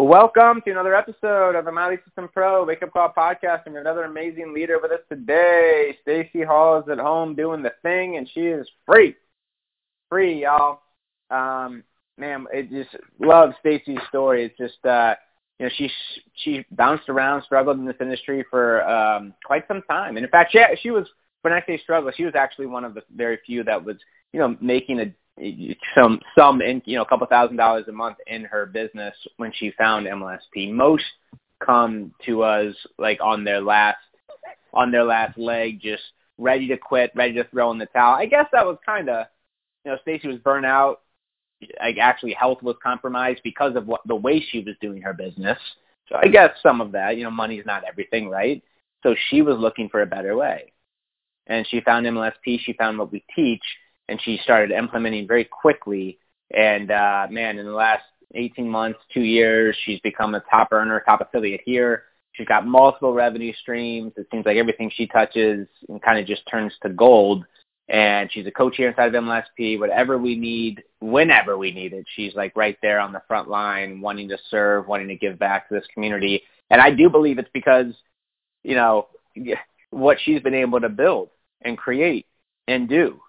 Welcome to another episode of the My Lead System Pro Wake Up Call podcast. And we have another amazing leader with us today. Stacey Hall is at home doing the thing, and she is free. Free, y'all. Um, man, it just love Stacey's story. It's just, uh, you know, she she bounced around, struggled in this industry for um, quite some time. And in fact, she she was when I say struggle, she was actually one of the very few that was, you know, making a some some in you know a couple thousand dollars a month in her business when she found MLSP. Most come to us like on their last on their last leg, just ready to quit, ready to throw in the towel. I guess that was kind of you know Stacey was burnt out. Like actually, health was compromised because of what the way she was doing her business. So I guess some of that, you know, money's not everything, right? So she was looking for a better way, and she found MLSP. She found what we teach and she started implementing very quickly. And uh, man, in the last 18 months, two years, she's become a top earner, top affiliate here. She's got multiple revenue streams. It seems like everything she touches kind of just turns to gold. And she's a coach here inside of MLSP. Whatever we need, whenever we need it, she's like right there on the front line, wanting to serve, wanting to give back to this community. And I do believe it's because, you know, what she's been able to build and create and do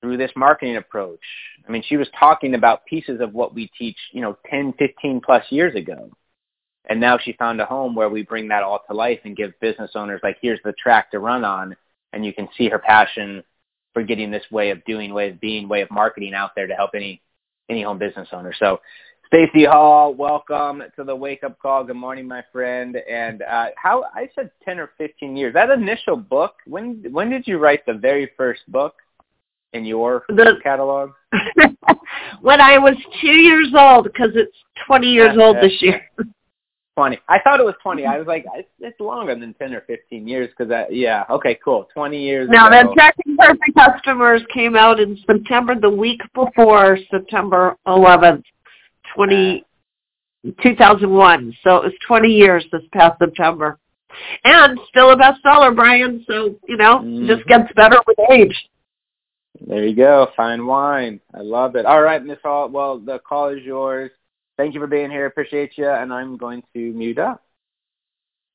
through this marketing approach. I mean, she was talking about pieces of what we teach, you know, 10, 15 plus years ago. And now she found a home where we bring that all to life and give business owners like, here's the track to run on. And you can see her passion for getting this way of doing, way of being, way of marketing out there to help any, any home business owner. So Stacey Hall, welcome to the Wake Up Call. Good morning, my friend. And uh, how I said 10 or 15 years. That initial book, when when did you write the very first book? In your the, catalog? when I was two years old, because it's 20 years old this year. 20. I thought it was 20. I was like, it's, it's longer than 10 or 15 years because, yeah, okay, cool. 20 years Now, ago. the Attracting Perfect Customers came out in September, the week before September 11th, 20, 2001. So it was 20 years this past September. And still a bestseller, Brian. So, you know, mm-hmm. just gets better with age. There you go. Fine wine. I love it. All right, Miss Hall. Well, the call is yours. Thank you for being here. Appreciate you. And I'm going to mute up.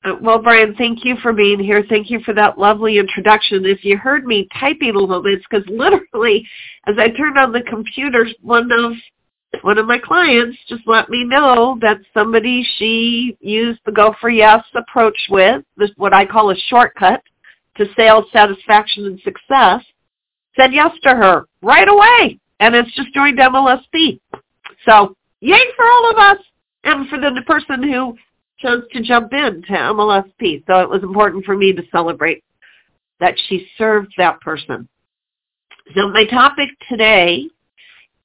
Uh, well, Brian, thank you for being here. Thank you for that lovely introduction. If you heard me typing a little bit, it's because literally, as I turned on the computer, one of one of my clients just let me know that somebody she used the Go for Yes approach with, what I call a shortcut to sales satisfaction and success, said yes to her right away. And it's just joined MLSP. So yay for all of us and for the person who chose to jump in to MLSP. So it was important for me to celebrate that she served that person. So my topic today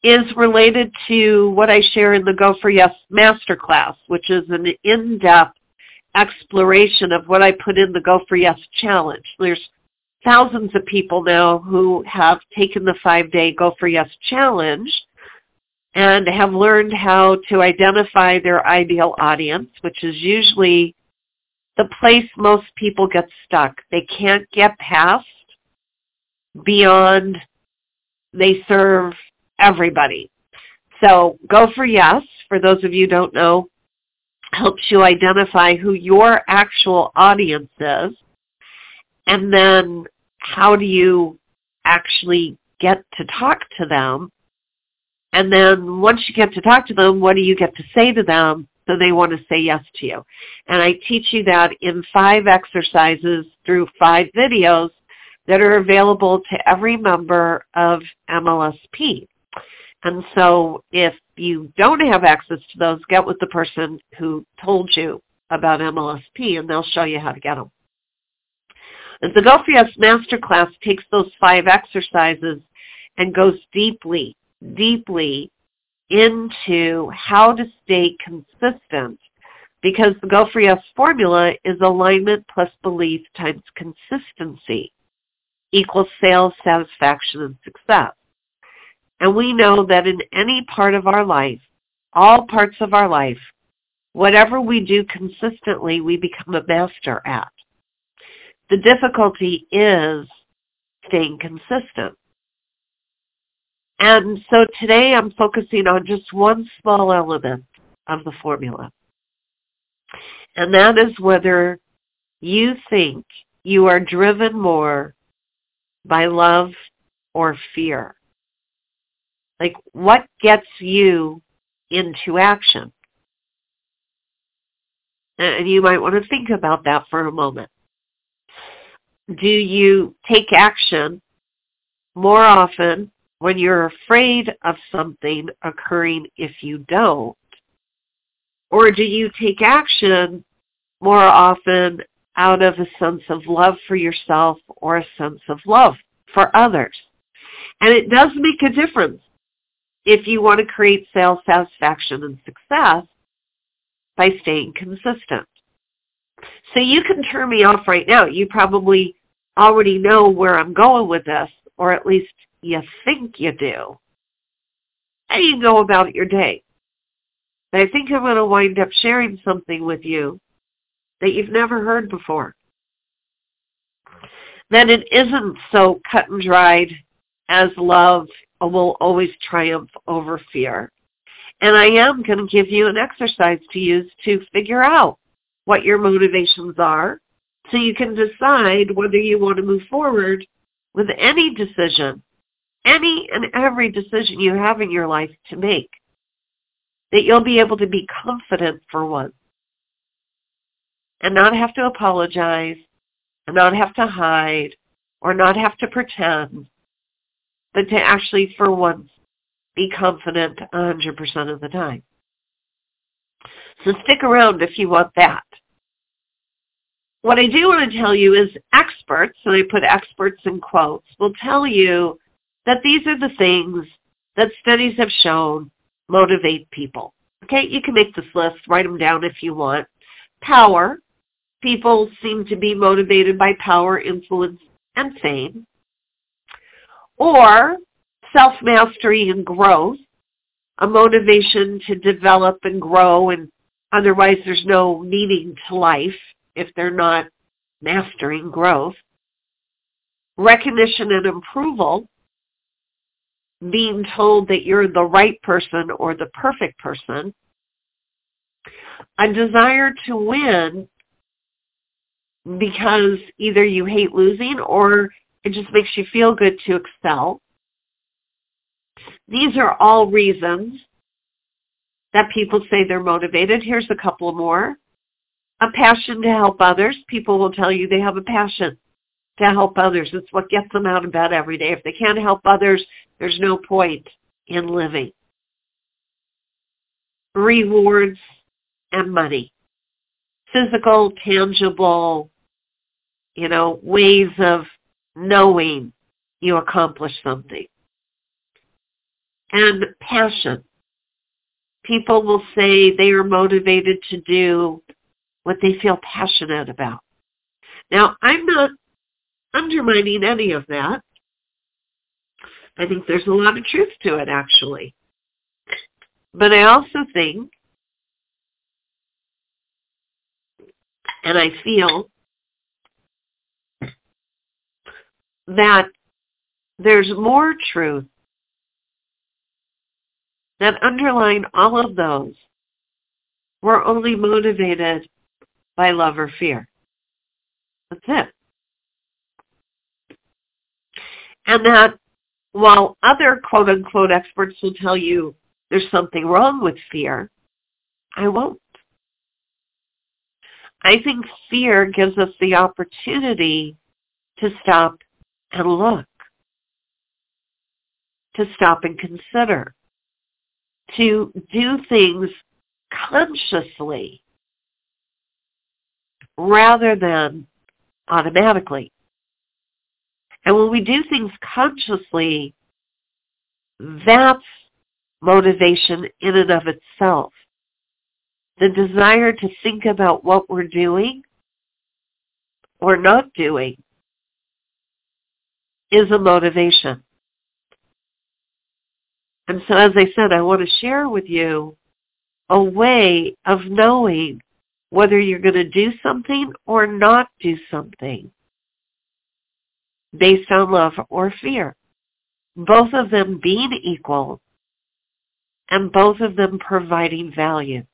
is related to what I share in the Go for Yes Masterclass, which is an in-depth exploration of what I put in the Go for Yes challenge. There's thousands of people now who have taken the five-day Go for Yes challenge and have learned how to identify their ideal audience, which is usually the place most people get stuck. They can't get past beyond they serve everybody. So Go for Yes, for those of you don't know, helps you identify who your actual audience is and then how do you actually get to talk to them? And then once you get to talk to them, what do you get to say to them so they want to say yes to you? And I teach you that in five exercises through five videos that are available to every member of MLSP. And so if you don't have access to those, get with the person who told you about MLSP and they'll show you how to get them. For Yes Masterclass takes those five exercises and goes deeply, deeply into how to stay consistent because the Go for Yes formula is alignment plus belief times consistency. equals sales satisfaction and success. And we know that in any part of our life, all parts of our life, whatever we do consistently, we become a master at. The difficulty is staying consistent. And so today I'm focusing on just one small element of the formula. And that is whether you think you are driven more by love or fear. Like what gets you into action? And you might want to think about that for a moment. Do you take action more often when you're afraid of something occurring if you don't? Or do you take action more often out of a sense of love for yourself or a sense of love for others? And it does make a difference if you want to create sales satisfaction and success by staying consistent. So you can turn me off right now. You probably already know where I'm going with this, or at least you think you do. And you go about your day. But I think I'm going to wind up sharing something with you that you've never heard before. That it isn't so cut and dried as love will always triumph over fear. And I am going to give you an exercise to use to figure out what your motivations are so you can decide whether you want to move forward with any decision, any and every decision you have in your life to make, that you'll be able to be confident for once and not have to apologize and not have to hide or not have to pretend, but to actually for once be confident 100% of the time. So stick around if you want that. What I do want to tell you is experts, and I put experts in quotes, will tell you that these are the things that studies have shown motivate people. Okay, you can make this list, write them down if you want. Power. People seem to be motivated by power, influence, and fame. Or self-mastery and growth, a motivation to develop and grow and otherwise there's no meaning to life if they're not mastering growth. Recognition and approval, being told that you're the right person or the perfect person. A desire to win because either you hate losing or it just makes you feel good to excel. These are all reasons that people say they're motivated. Here's a couple more a passion to help others. People will tell you they have a passion to help others. It's what gets them out of bed every day. If they can't help others, there's no point in living. Rewards and money. Physical, tangible, you know, ways of knowing you accomplished something. And passion. People will say they are motivated to do what they feel passionate about. Now, I'm not undermining any of that. I think there's a lot of truth to it, actually. But I also think, and I feel, that there's more truth that underlying all of those we're only motivated by love or fear. That's it. And that while other quote unquote experts will tell you there's something wrong with fear, I won't. I think fear gives us the opportunity to stop and look, to stop and consider, to do things consciously rather than automatically. And when we do things consciously, that's motivation in and of itself. The desire to think about what we're doing or not doing is a motivation. And so as I said, I want to share with you a way of knowing whether you're going to do something or not do something based on love or fear. Both of them being equal and both of them providing value.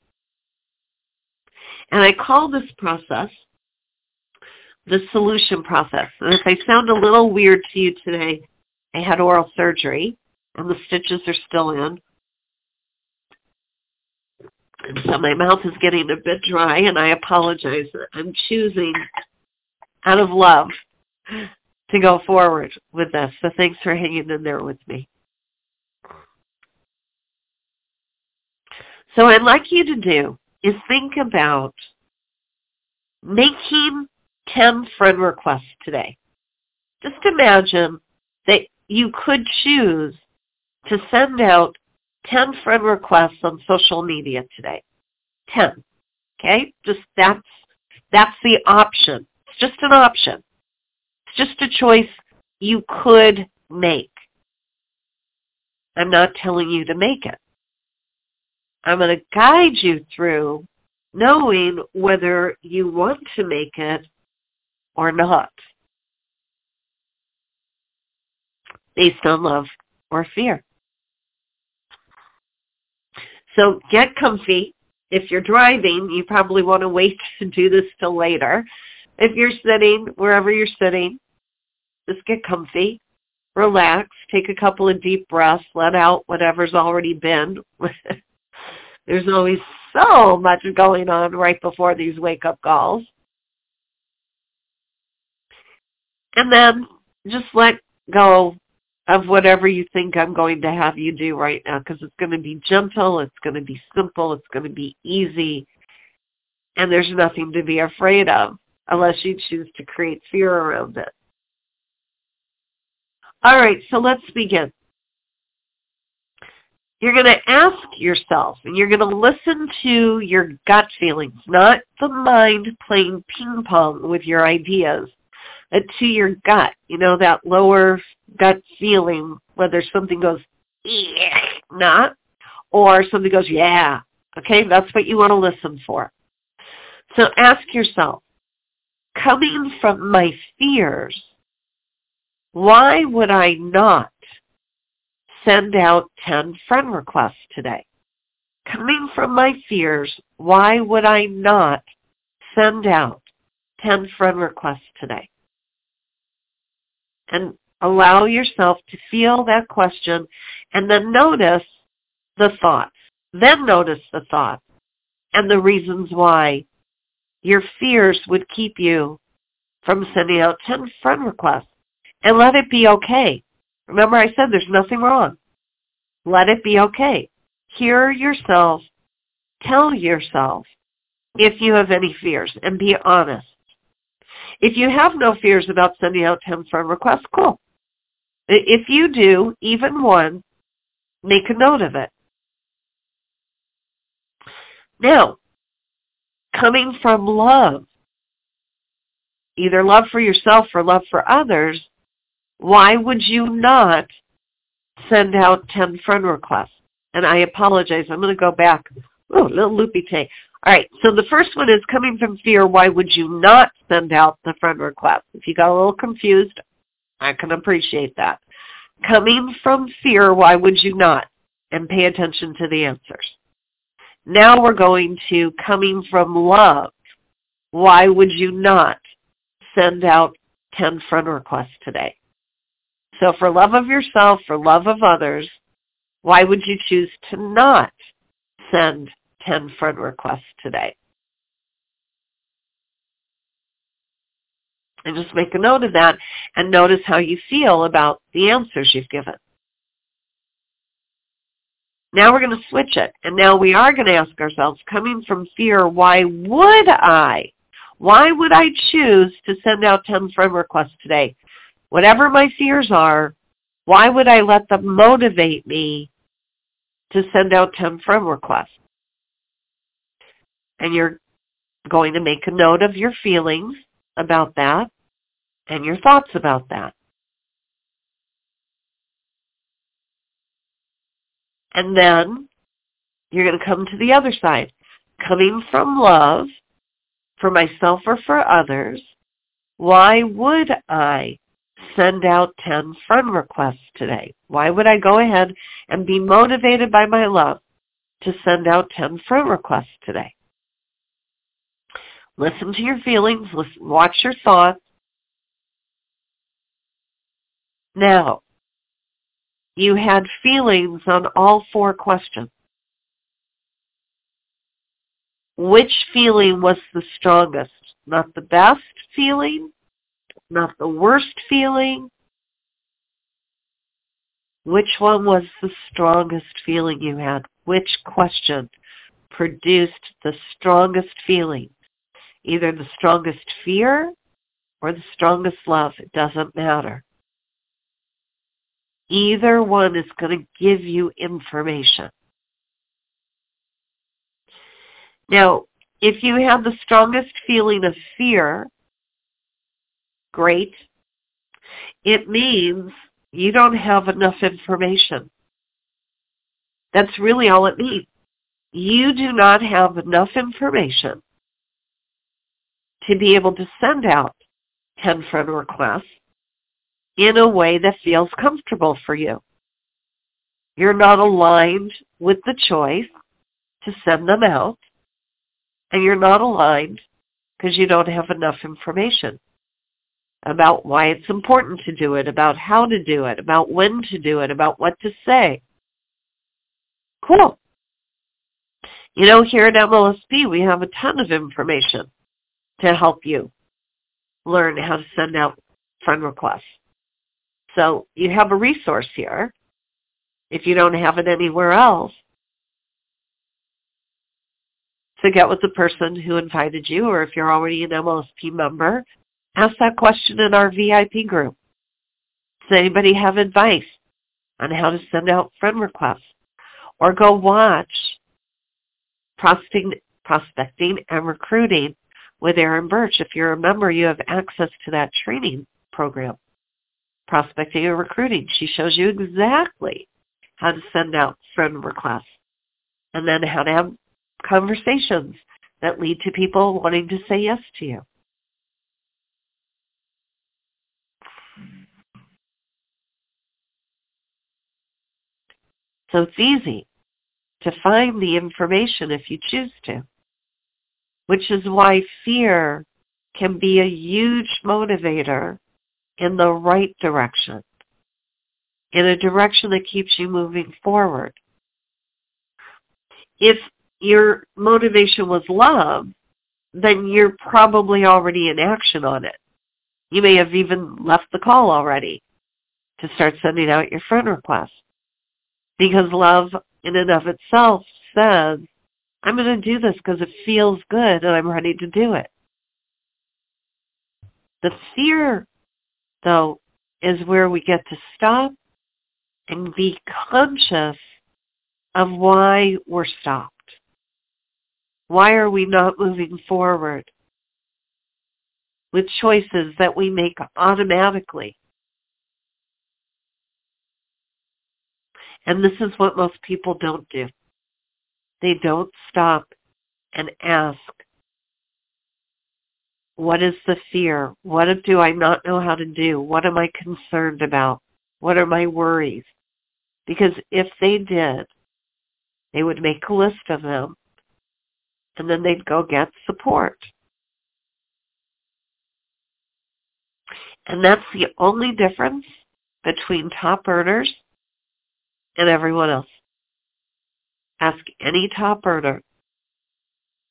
And I call this process the solution process. And if I sound a little weird to you today, I had oral surgery and the stitches are still in. And so my mouth is getting a bit dry and I apologize. I'm choosing out of love to go forward with this. So thanks for hanging in there with me. So what I'd like you to do is think about making 10 friend requests today. Just imagine that you could choose to send out 10 friend requests on social media today. 10. Okay? Just that's, that's the option. It's just an option. It's just a choice you could make. I'm not telling you to make it. I'm going to guide you through knowing whether you want to make it or not based on love or fear. So get comfy. If you're driving, you probably want to wait to do this till later. If you're sitting, wherever you're sitting, just get comfy, relax, take a couple of deep breaths, let out whatever's already been. There's always so much going on right before these wake-up calls. And then just let go of whatever you think I'm going to have you do right now because it's going to be gentle, it's going to be simple, it's going to be easy, and there's nothing to be afraid of unless you choose to create fear around it. All right, so let's begin. You're going to ask yourself, and you're going to listen to your gut feelings, not the mind playing ping pong with your ideas uh, to your gut, you know, that lower gut feeling, whether something goes, not, or something goes, yeah. Okay, that's what you want to listen for. So ask yourself, coming from my fears, why would I not send out 10 friend requests today? Coming from my fears, why would I not send out 10 friend requests today? And allow yourself to feel that question and then notice the thoughts. Then notice the thoughts and the reasons why your fears would keep you from sending out 10 friend requests. And let it be okay. Remember I said there's nothing wrong. Let it be okay. Hear yourself. Tell yourself if you have any fears and be honest. If you have no fears about sending out 10 friend requests, cool. If you do, even one, make a note of it. Now, coming from love, either love for yourself or love for others, why would you not send out 10 friend requests? And I apologize. I'm going to go back. Oh, a little loopy tay. All right, so the first one is coming from fear. Why would you not send out the friend request? If you got a little confused, I can appreciate that. Coming from fear, why would you not? And pay attention to the answers. Now we're going to coming from love. Why would you not send out 10 friend requests today? So for love of yourself, for love of others, why would you choose to not send 10 friend requests today. And just make a note of that and notice how you feel about the answers you've given. Now we're going to switch it. And now we are going to ask ourselves, coming from fear, why would I? Why would I choose to send out 10 friend requests today? Whatever my fears are, why would I let them motivate me to send out 10 friend requests? And you're going to make a note of your feelings about that and your thoughts about that. And then you're going to come to the other side. Coming from love for myself or for others, why would I send out 10 friend requests today? Why would I go ahead and be motivated by my love to send out 10 friend requests today? Listen to your feelings. Listen, watch your thoughts. Now, you had feelings on all four questions. Which feeling was the strongest? Not the best feeling, not the worst feeling. Which one was the strongest feeling you had? Which question produced the strongest feeling? Either the strongest fear or the strongest love. It doesn't matter. Either one is going to give you information. Now, if you have the strongest feeling of fear, great. It means you don't have enough information. That's really all it means. You do not have enough information to be able to send out 10 friend requests in a way that feels comfortable for you. You're not aligned with the choice to send them out, and you're not aligned because you don't have enough information about why it's important to do it, about how to do it, about when to do it, about what to say. Cool. You know, here at MLSP, we have a ton of information to help you learn how to send out friend requests. So you have a resource here. If you don't have it anywhere else, to get with the person who invited you, or if you're already an MLSP member, ask that question in our VIP group. Does anybody have advice on how to send out friend requests? Or go watch prospecting, prospecting and recruiting with Erin Birch. If you're a member, you have access to that training program prospecting and recruiting. She shows you exactly how to send out friend requests and then how to have conversations that lead to people wanting to say yes to you. So it's easy to find the information if you choose to, which is why fear can be a huge motivator in the right direction, in a direction that keeps you moving forward. If your motivation was love, then you're probably already in action on it. You may have even left the call already to start sending out your friend requests. Because love in and of itself says, I'm going to do this because it feels good and I'm ready to do it. The fear though, is where we get to stop and be conscious of why we're stopped. Why are we not moving forward with choices that we make automatically? And this is what most people don't do. They don't stop and ask, what is the fear? What do I not know how to do? What am I concerned about? What are my worries? Because if they did, they would make a list of them and then they'd go get support. And that's the only difference between top earners and everyone else. Ask any top earner.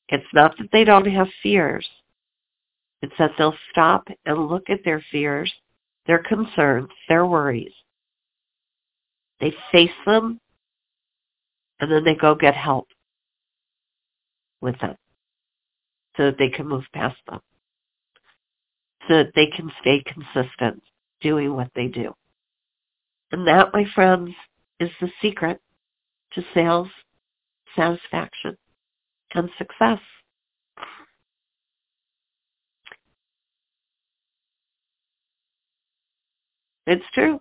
It's not that they don't have fears. It's that they'll stop and look at their fears, their concerns, their worries. They face them, and then they go get help with them so that they can move past them, so that they can stay consistent doing what they do. And that, my friends, is the secret to sales, satisfaction, and success. It's true.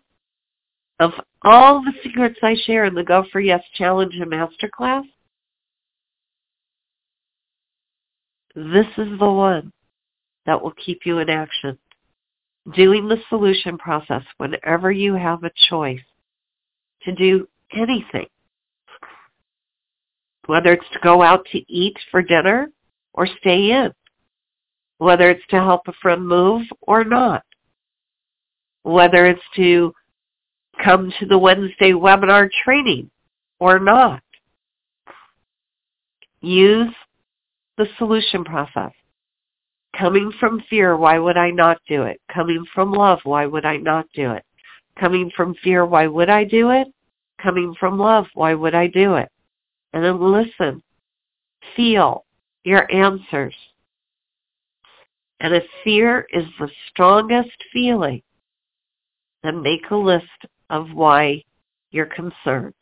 Of all the secrets I share in the Go for Yes Challenge and Masterclass, this is the one that will keep you in action. Doing the solution process whenever you have a choice to do anything, whether it's to go out to eat for dinner or stay in, whether it's to help a friend move or not, whether it's to come to the Wednesday webinar training or not. Use the solution process. Coming from fear, why would I not do it? Coming from love, why would I not do it? Coming from fear, why would I do it? Coming from love, why would I do it? And then listen, feel your answers. And if fear is the strongest feeling, then make a list of why you're concerned.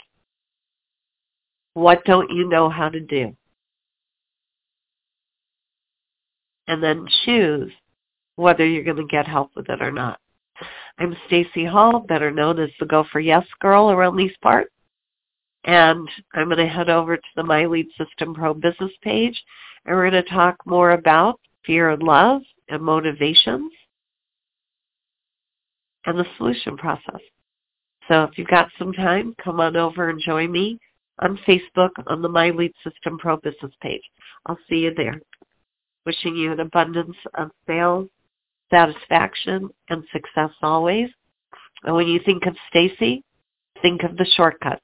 What don't you know how to do? And then choose whether you're going to get help with it or not. I'm Stacey Hall, better known as the Go for Yes girl around these parts. And I'm going to head over to the My Lead System Pro business page and we're going to talk more about fear and love and motivations and the solution process. So if you've got some time, come on over and join me on Facebook on the My Lead System Pro business page. I'll see you there. Wishing you an abundance of sales, satisfaction, and success always. And when you think of Stacey, think of the shortcuts.